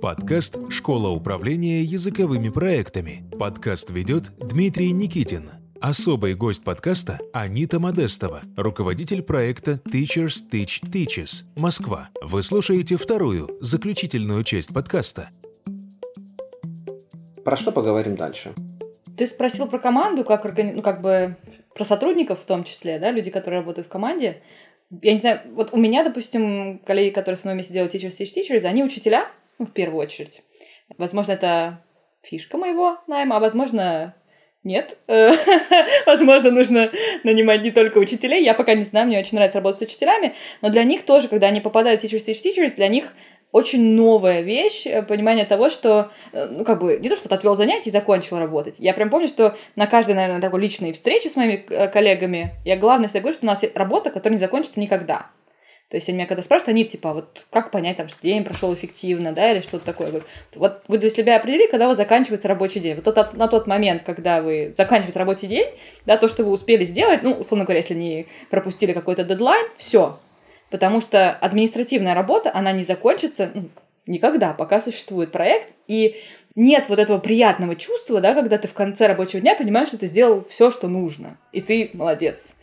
Подкаст «Школа управления языковыми проектами». Подкаст ведет Дмитрий Никитин. Особый гость подкаста – Анита Модестова, руководитель проекта Teachers Teach Teaches, Москва. Вы слушаете вторую, заключительную часть подкаста. Про что поговорим дальше? Ты спросил про команду, как, ну, как бы про сотрудников в том числе, да, люди, которые работают в команде. Я не знаю, вот у меня, допустим, коллеги, которые со мной вместе делают Teachers Teach Teachers, они учителя, ну, в первую очередь. Возможно, это фишка моего найма, а возможно, нет. Возможно, нужно нанимать не только учителей. Я пока не знаю, мне очень нравится работать с учителями, но для них тоже, когда они попадают в Teachers Teach Teachers, для них очень новая вещь, э, понимание того, что, э, ну, как бы, не то, что вот отвел занятия и закончил работать. Я прям помню, что на каждой, наверное, такой личной встрече с моими э, коллегами я главное всегда говорю, что у нас работа, которая не закончится никогда. То есть они меня когда спрашивают, они типа, вот как понять, там, что день прошел эффективно, да, или что-то такое. Я говорю, вот вы для себя определили, когда у вас заканчивается рабочий день. Вот тот, на тот момент, когда вы заканчиваете рабочий день, да, то, что вы успели сделать, ну, условно говоря, если не пропустили какой-то дедлайн, все. Потому что административная работа, она не закончится ну, никогда, пока существует проект. И нет вот этого приятного чувства, да, когда ты в конце рабочего дня понимаешь, что ты сделал все, что нужно, и ты молодец.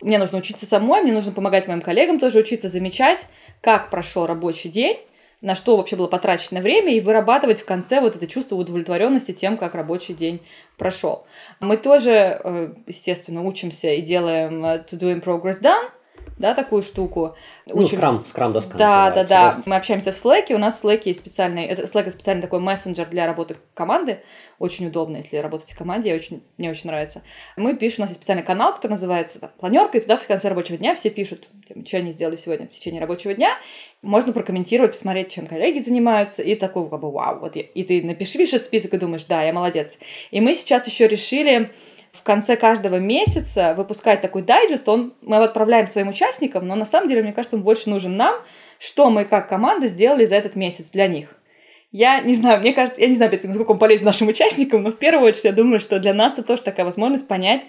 Мне нужно учиться самой, мне нужно помогать моим коллегам тоже учиться замечать, как прошел рабочий день, на что вообще было потрачено время, и вырабатывать в конце вот это чувство удовлетворенности тем, как рабочий день прошел. Мы тоже, э, естественно, учимся и делаем э, to doing progress done, да, такую штуку. Ну, Учимся... скрам, скрам доска Да, да, да. Мы общаемся в Slack, у нас в Slack есть специальный, это Slack специальный такой мессенджер для работы команды. Очень удобно, если работать в команде, очень, мне очень нравится. Мы пишем, у нас есть специальный канал, который называется там, планерка, и туда в конце рабочего дня все пишут, что они сделали сегодня в течение рабочего дня. Можно прокомментировать, посмотреть, чем коллеги занимаются, и такой, как бы, вау, вот, и ты напиши этот список и думаешь, да, я молодец. И мы сейчас еще решили в конце каждого месяца выпускать такой дайджест, он, мы отправляем своим участникам, но на самом деле, мне кажется, он больше нужен нам, что мы как команда сделали за этот месяц для них. Я не знаю, мне кажется, я не знаю, насколько он полезен нашим участникам, но в первую очередь я думаю, что для нас это тоже такая возможность понять,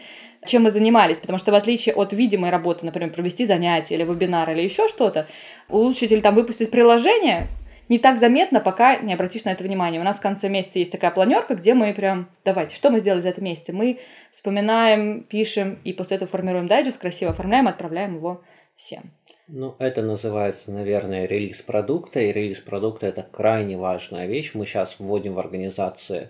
чем мы занимались, потому что в отличие от видимой работы, например, провести занятие или вебинар или еще что-то, улучшить или там выпустить приложение, не так заметно, пока не обратишь на это внимание. У нас в конце месяца есть такая планерка, где мы прям, давайте, что мы сделали за это месяц? Мы вспоминаем, пишем, и после этого формируем дайджест, красиво оформляем, отправляем его всем. Ну, это называется, наверное, релиз продукта, и релиз продукта – это крайне важная вещь. Мы сейчас вводим в организации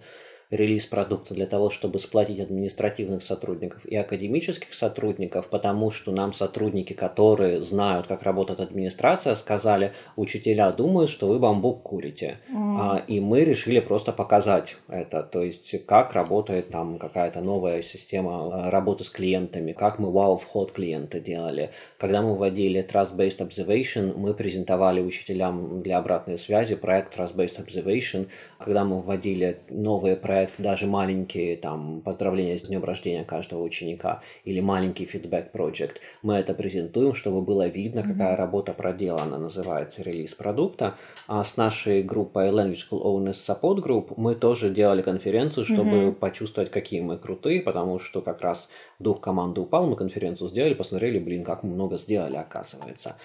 релиз продукта для того, чтобы сплотить административных сотрудников и академических сотрудников, потому что нам сотрудники, которые знают, как работает администрация, сказали, учителя думают, что вы бамбук курите. Mm. А, и мы решили просто показать это, то есть как работает там какая-то новая система а, работы с клиентами, как мы вау-вход клиента делали. Когда мы вводили Trust-Based Observation, мы презентовали учителям для обратной связи проект Trust-Based Observation. Когда мы вводили новые проекты проект, даже маленькие там поздравления с днем рождения каждого ученика или маленький фидбэк проект, мы это презентуем, чтобы было видно, какая mm-hmm. работа проделана, называется релиз продукта. А с нашей группой Language School Owners Support Group мы тоже делали конференцию, чтобы mm-hmm. почувствовать, какие мы крутые, потому что как раз дух команды упал, мы конференцию сделали, посмотрели, блин, как мы много сделали, оказывается.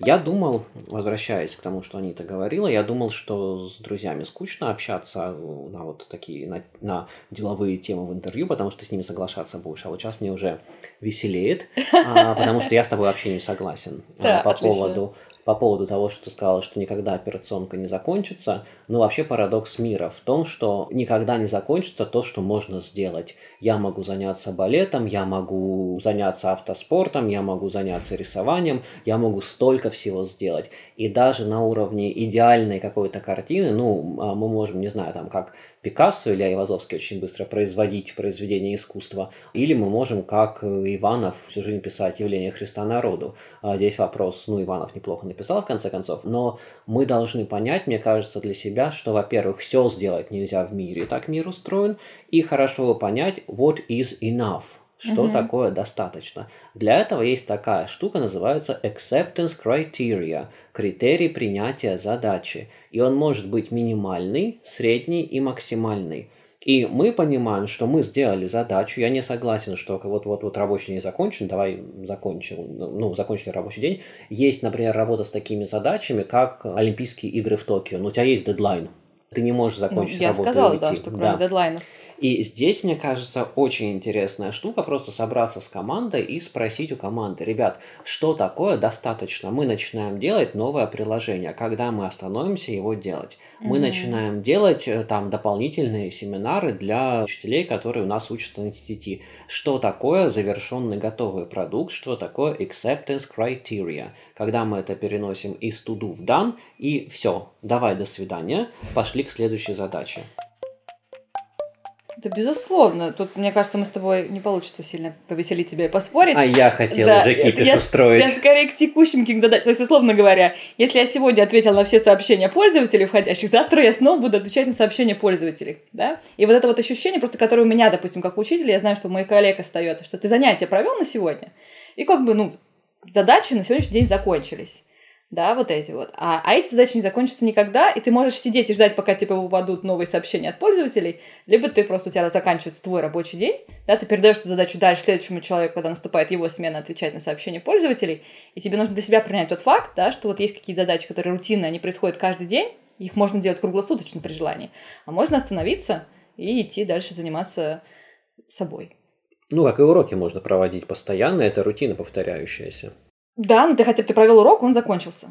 Я думал, возвращаясь к тому, что Анита говорила, я думал, что с друзьями скучно общаться на вот такие, на, на деловые темы в интервью, потому что с ними соглашаться будешь. А вот сейчас мне уже веселеет, а, потому что я с тобой вообще не согласен а, по поводу по поводу того, что ты сказала, что никогда операционка не закончится, но вообще парадокс мира в том, что никогда не закончится то, что можно сделать. Я могу заняться балетом, я могу заняться автоспортом, я могу заняться рисованием, я могу столько всего сделать. И даже на уровне идеальной какой-то картины, ну, а мы можем, не знаю, там, как Пикассо или Айвазовский очень быстро производить произведение искусства, или мы можем, как Иванов, всю жизнь писать явление Христа народу. А здесь вопрос, ну, Иванов неплохо написал, в конце концов, но мы должны понять, мне кажется, для себя, что, во-первых, все сделать нельзя в мире, так мир устроен, и хорошо понять, what is enough, что mm-hmm. такое достаточно. Для этого есть такая штука, называется acceptance criteria, критерий принятия задачи. И он может быть минимальный, средний и максимальный. И мы понимаем, что мы сделали задачу. Я не согласен, что вот-вот-вот рабочий день закончен, давай закончим, ну, закончили рабочий день. Есть, например, работа с такими задачами, как Олимпийские игры в Токио. Но у тебя есть дедлайн. Ты не можешь закончить ну, я работу. Я сказала, да, что кроме да. дедлайнов. И здесь, мне кажется, очень интересная штука просто собраться с командой и спросить у команды, ребят, что такое достаточно? Мы начинаем делать новое приложение. Когда мы остановимся его делать? Мы mm-hmm. начинаем делать э, там дополнительные семинары для учителей, которые у нас учатся на TTT. Что такое завершенный готовый продукт? Что такое acceptance criteria? Когда мы это переносим из to do в done, и все, давай, до свидания, пошли к следующей задаче. Да, безусловно. Тут, мне кажется, мы с тобой не получится сильно повеселить тебя и поспорить. А я хотел да, уже кипиш я, устроить. Я скорее к текущим каким задачам. То есть, условно говоря, если я сегодня ответил на все сообщения пользователей входящих, завтра я снова буду отвечать на сообщения пользователей. Да? И вот это вот ощущение, просто которое у меня, допустим, как учителя, я знаю, что у моих коллег остается, что ты занятие провел на сегодня, и как бы, ну, задачи на сегодняшний день закончились да, вот эти вот. А, а эти задачи не закончатся никогда, и ты можешь сидеть и ждать, пока тебе попадут новые сообщения от пользователей, либо ты просто, у тебя заканчивается твой рабочий день, да, ты передаешь эту задачу дальше следующему человеку, когда наступает его смена, отвечать на сообщения пользователей, и тебе нужно для себя принять тот факт, да, что вот есть какие-то задачи, которые рутинные, они происходят каждый день, их можно делать круглосуточно при желании, а можно остановиться и идти дальше заниматься собой. Ну, как и уроки можно проводить постоянно, это рутина повторяющаяся. Да, но ты хотя бы ты провел урок, он закончился.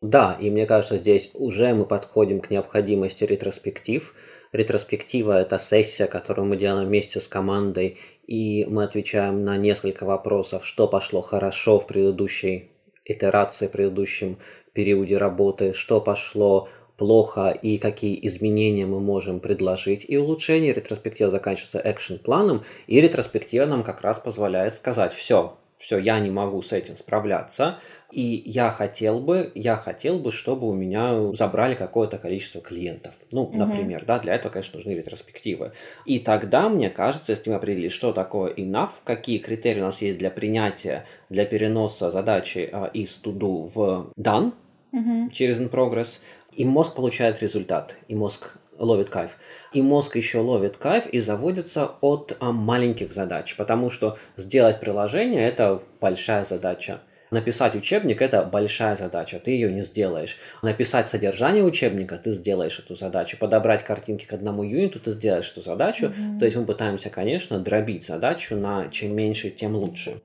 Да, и мне кажется, здесь уже мы подходим к необходимости ретроспектив. Ретроспектива – это сессия, которую мы делаем вместе с командой, и мы отвечаем на несколько вопросов, что пошло хорошо в предыдущей итерации, в предыдущем периоде работы, что пошло плохо и какие изменения мы можем предложить. И улучшение ретроспектива заканчивается экшен-планом, и ретроспектива нам как раз позволяет сказать, все, все, я не могу с этим справляться, и я хотел бы, я хотел бы, чтобы у меня забрали какое-то количество клиентов. Ну, угу. например, да, для этого, конечно, нужны ретроспективы. И тогда, мне кажется, если мы определили, что такое enough, какие критерии у нас есть для принятия, для переноса задачи а, из do в done угу. через in progress, и мозг получает результат, и мозг ловит кайф. И мозг еще ловит кайф и заводится от а, маленьких задач, потому что сделать приложение это большая задача. Написать учебник – это большая задача, ты ее не сделаешь. Написать содержание учебника – ты сделаешь эту задачу. Подобрать картинки к одному юниту – ты сделаешь эту задачу. Mm-hmm. То есть мы пытаемся, конечно, дробить задачу на чем меньше, тем лучше.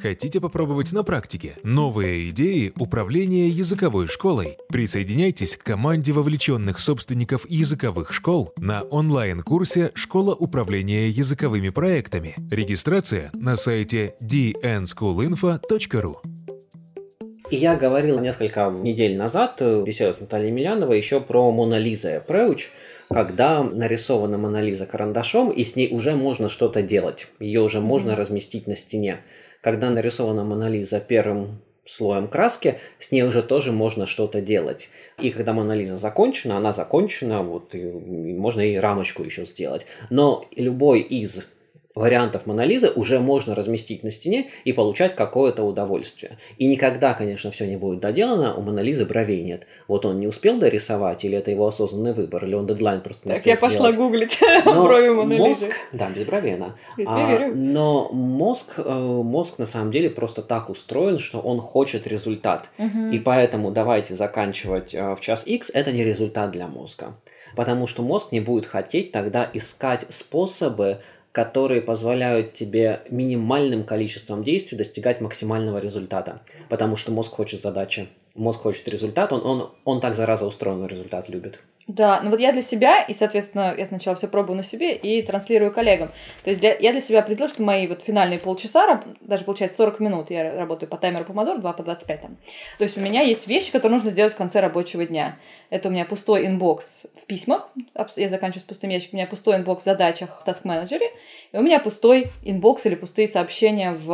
Хотите попробовать на практике новые идеи управления языковой школой? Присоединяйтесь к команде вовлеченных собственников языковых школ на онлайн-курсе «Школа управления языковыми проектами». Регистрация на сайте dnschoolinfo.ru и я говорил несколько недель назад, беседовал с Натальей Миляновой, еще про Мона Лиза approach, когда нарисована Мона Лиза карандашом, и с ней уже можно что-то делать. Ее уже можно разместить на стене когда нарисована Мона первым слоем краски, с ней уже тоже можно что-то делать. И когда Мона закончена, она закончена, вот, и можно и рамочку еще сделать. Но любой из вариантов Монолизы уже можно разместить на стене и получать какое-то удовольствие. И никогда, конечно, все не будет доделано, у Монолизы бровей нет. Вот он не успел дорисовать, или это его осознанный выбор, или он дедлайн просто не Так, я пошла сделать. гуглить брови Монолизы. Мозг, да, без бровей она. Я а, верю. Но мозг, э, мозг на самом деле просто так устроен, что он хочет результат. Угу. И поэтому давайте заканчивать э, в час X, это не результат для мозга. Потому что мозг не будет хотеть тогда искать способы которые позволяют тебе минимальным количеством действий достигать максимального результата. Потому что мозг хочет задачи, мозг хочет результат, он, он, он так зараза устроен, результат любит. Да, ну вот я для себя, и, соответственно, я сначала все пробую на себе и транслирую коллегам. То есть для, я для себя определила, что мои вот финальные полчаса, даже получается 40 минут, я работаю по таймеру помодор, 2 по 25 там. То есть у меня есть вещи, которые нужно сделать в конце рабочего дня. Это у меня пустой inbox в письмах, я заканчиваю с пустым ящиком, у меня пустой inbox в задачах в Task Manager, и у меня пустой inbox или пустые сообщения в,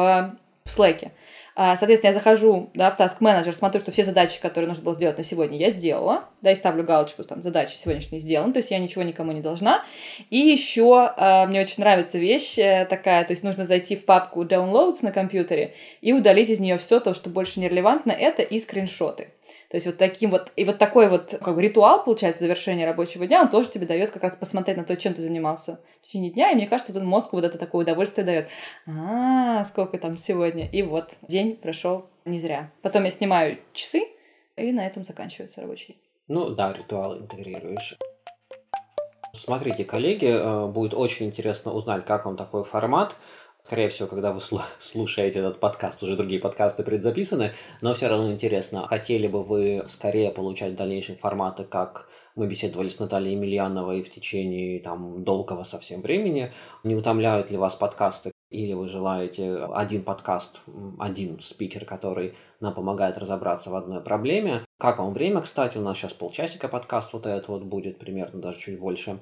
в Slack. А, соответственно, я захожу да, в Task Manager, смотрю, что все задачи, которые нужно было сделать на сегодня, я сделала, да, и ставлю галочку, там, задачи сегодняшние сделаны, то есть я ничего никому не должна. И еще э, мне очень нравится вещь э, такая, то есть нужно зайти в папку Downloads на компьютере и удалить из нее все то, что больше не релевантно, это и скриншоты. То есть вот таким вот, и вот такой вот как бы ритуал, получается, завершения рабочего дня, он тоже тебе дает как раз посмотреть на то, чем ты занимался в течение дня, и мне кажется, вот мозгу вот это такое удовольствие дает. А, сколько там сегодня. И вот день прошел не зря. Потом я снимаю часы, и на этом заканчивается рабочий. Ну да, ритуалы интегрируешь. Смотрите, коллеги, э, будет очень интересно узнать, как вам такой формат. Скорее всего, когда вы слушаете этот подкаст, уже другие подкасты предзаписаны, но все равно интересно, хотели бы вы скорее получать дальнейшие форматы, как мы беседовали с Натальей Емельяновой в течение там долгого совсем времени. Не утомляют ли вас подкасты, или вы желаете один подкаст, один спикер, который нам помогает разобраться в одной проблеме. Как вам время, кстати, у нас сейчас полчасика подкаст вот этот вот будет, примерно даже чуть больше.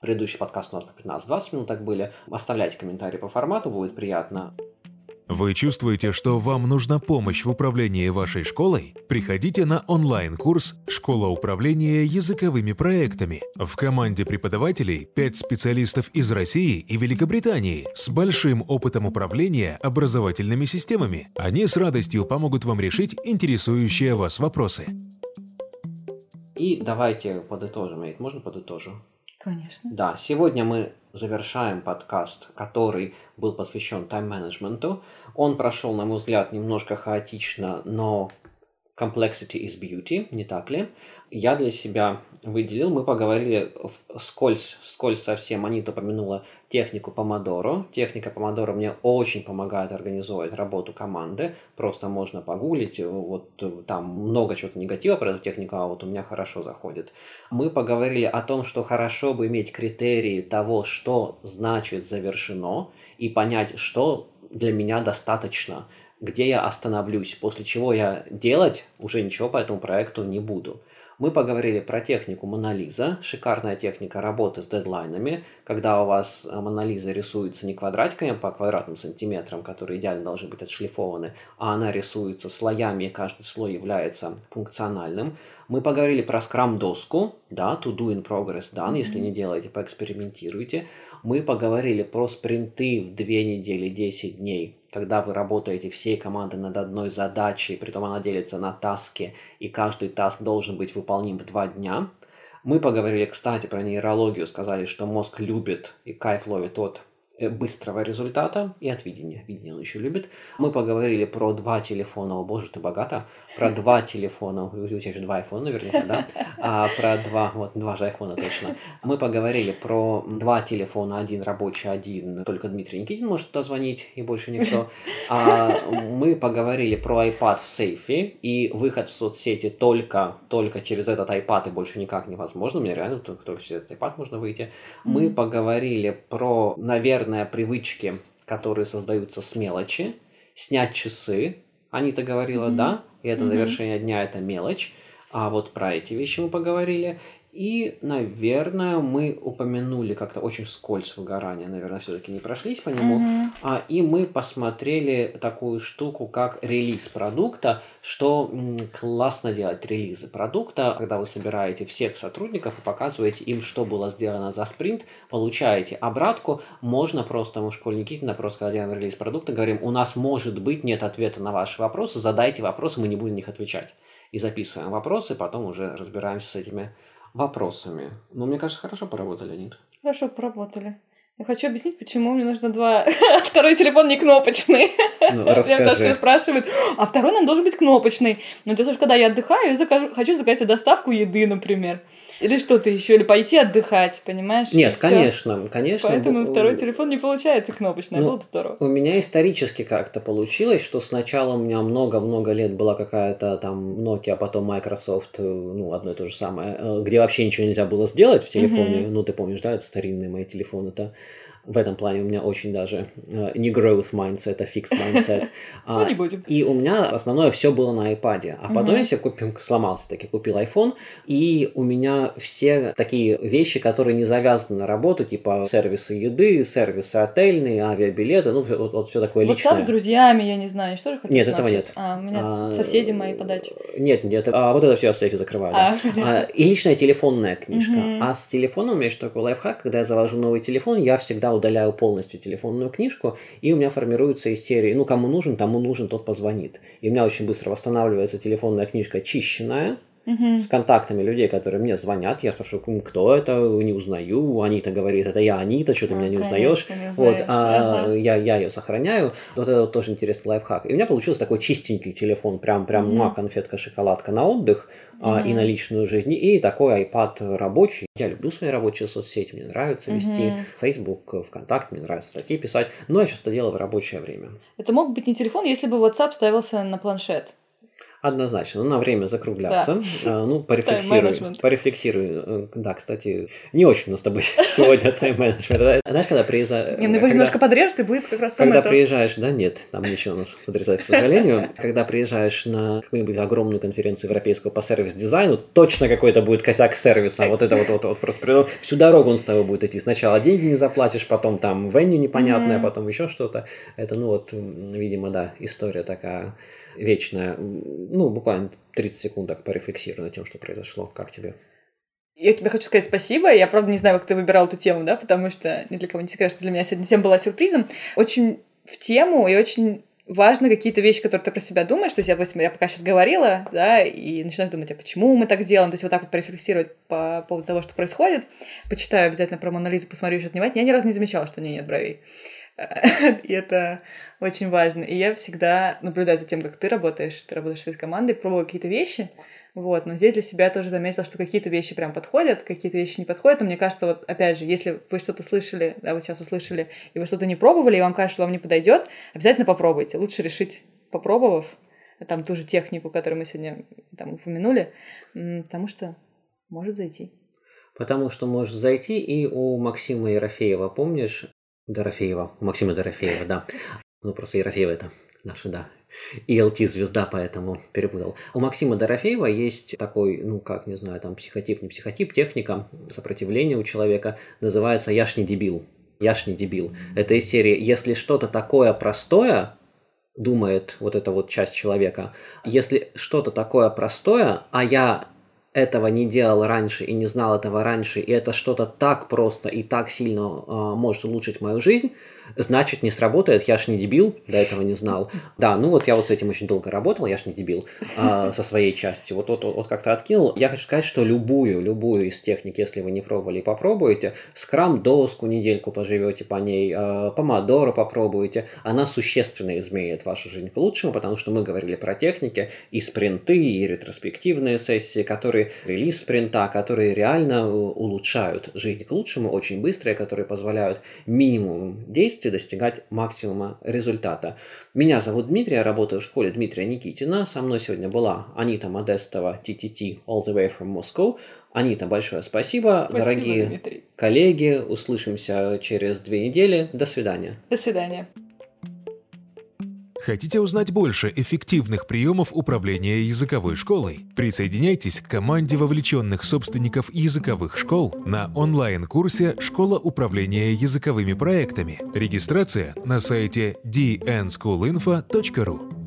Предыдущий подкаст у нас по 15-20 минут так были. Оставляйте комментарии по формату, будет приятно. Вы чувствуете, что вам нужна помощь в управлении вашей школой? Приходите на онлайн-курс «Школа управления языковыми проектами». В команде преподавателей 5 специалистов из России и Великобритании с большим опытом управления образовательными системами. Они с радостью помогут вам решить интересующие вас вопросы. И давайте подытожим. Можно подытожу? Конечно. Да, сегодня мы завершаем подкаст, который был посвящен тайм-менеджменту. Он прошел, на мой взгляд, немножко хаотично, но complexity is beauty, не так ли? Я для себя выделил, мы поговорили скользь, скользь совсем, Анита упомянула технику Помодоро. Техника Помодоро мне очень помогает организовать работу команды. Просто можно погуглить, вот там много чего-то негатива про эту технику, а вот у меня хорошо заходит. Мы поговорили о том, что хорошо бы иметь критерии того, что значит завершено, и понять, что для меня достаточно, где я остановлюсь, после чего я делать уже ничего по этому проекту не буду. Мы поговорили про технику Монолиза, шикарная техника работы с дедлайнами, когда у вас э, Монолиза рисуется не квадратиками по квадратным сантиметрам, которые идеально должны быть отшлифованы, а она рисуется слоями, и каждый слой является функциональным. Мы поговорили про скрам-доску, да, to do in progress done, mm-hmm. если не делаете, поэкспериментируйте. Мы поговорили про спринты в 2 недели, 10 дней, когда вы работаете всей командой над одной задачей, притом она делится на таски, и каждый таск должен быть выполним в два дня. Мы поговорили, кстати, про нейрологию, сказали, что мозг любит и кайф ловит от быстрого результата и от видения. Видение он еще любит. Мы поговорили про два телефона. О боже, ты богата. Про два телефона. У тебя же два айфона наверняка, да? А про два, вот два же айфона точно. Мы поговорили про два телефона. Один рабочий, один. Только Дмитрий Никитин может туда звонить и больше никто. А мы поговорили про iPad в сейфе и выход в соцсети только, только через этот iPad и больше никак невозможно. Мне реально только, только через этот iPad можно выйти. Мы поговорили про, наверное, наверное, привычки, которые создаются с мелочи. Снять часы. Анита говорила, mm-hmm. да, и это mm-hmm. завершение дня это мелочь. А вот про эти вещи мы поговорили. И, наверное, мы упомянули как-то очень скользь выгорания, наверное, все-таки не прошлись по нему. Mm-hmm. А, и мы посмотрели такую штуку, как релиз продукта, что м, классно делать релизы продукта, когда вы собираете всех сотрудников и показываете им, что было сделано за спринт, получаете обратку. Можно просто, мы в школе Никитина просто когда делаем релиз продукта, говорим, у нас может быть нет ответа на ваши вопросы, задайте вопросы, мы не будем на них отвечать. И записываем вопросы, потом уже разбираемся с этими вопросами. Ну, мне кажется, хорошо поработали, нет? Хорошо поработали. Я хочу объяснить, почему мне нужно два... Второй телефон не кнопочный. Ну, расскажи. Меня все спрашивают, а второй нам должен быть кнопочный. Но дело в когда я отдыхаю, я закажу, хочу заказать доставку еды, например. Или что-то еще, или пойти отдыхать, понимаешь? Нет, конечно, конечно. Поэтому б... второй телефон не получается кнопочный, ну, было бы здорово. У меня исторически как-то получилось, что сначала у меня много-много лет была какая-то там Nokia, а потом Microsoft, э, ну, одно и то же самое, э, где вообще ничего нельзя было сделать в телефоне. Mm-hmm. Ну, ты помнишь, да, это старинные мои телефоны-то. В этом плане у меня очень даже э, не growth mindset, а fixed mindset. Ну, не будем. И у меня основное все было на iPad. А потом я себе купил, сломался таки, купил iPhone, и у меня все такие вещи, которые не завязаны на работу, типа сервисы еды, сервисы отельные, авиабилеты, ну, вот, вот все такое личное. WhatsApp с друзьями, я не знаю, что же хотите Нет, этого нет. А, у меня соседи мои подачи. Нет, нет, а вот это все я в сейфе закрываю. А, А, и личная телефонная книжка. А с телефоном у меня еще такой лайфхак, когда я завожу новый телефон, я всегда удаляю полностью телефонную книжку, и у меня формируется из серии, ну, кому нужен, тому нужен, тот позвонит. И у меня очень быстро восстанавливается телефонная книжка чищенная, С контактами людей, которые мне звонят. Я спрашиваю, «М, кто это, не узнаю. Анита говорит, это я, Анита, что ты меня не узнаешь. не Вот, а Ага. я, я ее сохраняю. Вот это вот тоже интересный лайфхак. И у меня получился такой чистенький телефон, прям, прям муа, конфетка, шоколадка на отдых а, и на личную жизнь. И такой iPad рабочий. Я люблю свои рабочие соцсети, мне нравится вести Мгм. Facebook, ВКонтакте, мне нравится статьи писать. Но я сейчас это делаю в рабочее время. Это мог быть не телефон, если бы WhatsApp ставился на планшет. Однозначно, ну, на время закругляться. А, ну, порефлексируй. Порефлексируй. Э, Да, кстати, не очень у нас с тобой сегодня тайм-менеджмент. Знаешь, когда приезжаешь... Не, ну его немножко подрежут, и будет как раз Когда приезжаешь, да, нет, там ничего у нас подрезать, к сожалению. Когда приезжаешь на какую-нибудь огромную конференцию европейскую по сервис-дизайну, точно какой-то будет косяк сервиса. Вот это вот, вот, вот просто при- всю дорогу он с тобой будет идти. Сначала деньги не заплатишь, потом там веню непонятное, потом еще что-то. Это, ну вот, видимо, да, история такая вечная. Ну, буквально 30 секунд так порефлексирую над тем, что произошло. Как тебе? Я тебе хочу сказать спасибо. Я, правда, не знаю, как ты выбирал эту тему, да, потому что ни для кого не секрет, что для меня сегодня тема была сюрпризом. Очень в тему и очень важно какие-то вещи, которые ты про себя думаешь. То есть, я, допустим, я пока сейчас говорила, да, и начинаешь думать, а почему мы так делаем? То есть, вот так вот порефлексировать по поводу того, что происходит. Почитаю обязательно про Монолизу, посмотрю еще внимательно. Я ни разу не замечала, что у нее нет бровей. И это очень важно. И я всегда наблюдаю за тем, как ты работаешь. Ты работаешь с этой командой, пробую какие-то вещи. Вот, но здесь для себя тоже заметила, что какие-то вещи прям подходят, какие-то вещи не подходят. Но мне кажется, вот опять же, если вы что-то слышали, да, вот сейчас услышали, и вы что-то не пробовали, и вам кажется, что вам не подойдет, обязательно попробуйте. Лучше решить, попробовав, там ту же технику, которую мы сегодня там упомянули, потому что может зайти. Потому что можешь зайти и у Максима Ерофеева, помнишь? Дорофеева, у Максима Дорофеева, да. Ну, просто Ерофеева это наша, да. ELT-звезда, поэтому перепутал. У Максима Дорофеева есть такой, ну, как, не знаю, там, психотип, не психотип, техника сопротивления у человека, называется «я ж не дебил». «Я ж не дебил». Это из серии «если что-то такое простое, думает вот эта вот часть человека, если что-то такое простое, а я этого не делал раньше и не знал этого раньше, и это что-то так просто и так сильно а, может улучшить мою жизнь, значит не сработает, я ж не дебил, до этого не знал. Да, ну вот я вот с этим очень долго работал, я ж не дебил, а, со своей частью. Вот, вот, вот как-то откинул. Я хочу сказать, что любую, любую из техник, если вы не пробовали, попробуйте. Скрам доску недельку поживете по ней, а, помодоро попробуйте. Она существенно изменит вашу жизнь к лучшему, потому что мы говорили про техники и спринты, и ретроспективные сессии, которые релиз спринта, которые реально э, улучшают жизнь к лучшему, очень быстрые, которые позволяют минимум действий достигать максимума результата. Меня зовут Дмитрий, я работаю в школе Дмитрия Никитина. Со мной сегодня была Анита Модестова, TTT, All the way from Moscow. Анита, большое спасибо. Спасибо, Дорогие Дмитрий. коллеги, услышимся через две недели. До свидания. До свидания. Хотите узнать больше эффективных приемов управления языковой школой? Присоединяйтесь к команде вовлеченных собственников языковых школ на онлайн-курсе «Школа управления языковыми проектами». Регистрация на сайте dnschoolinfo.ru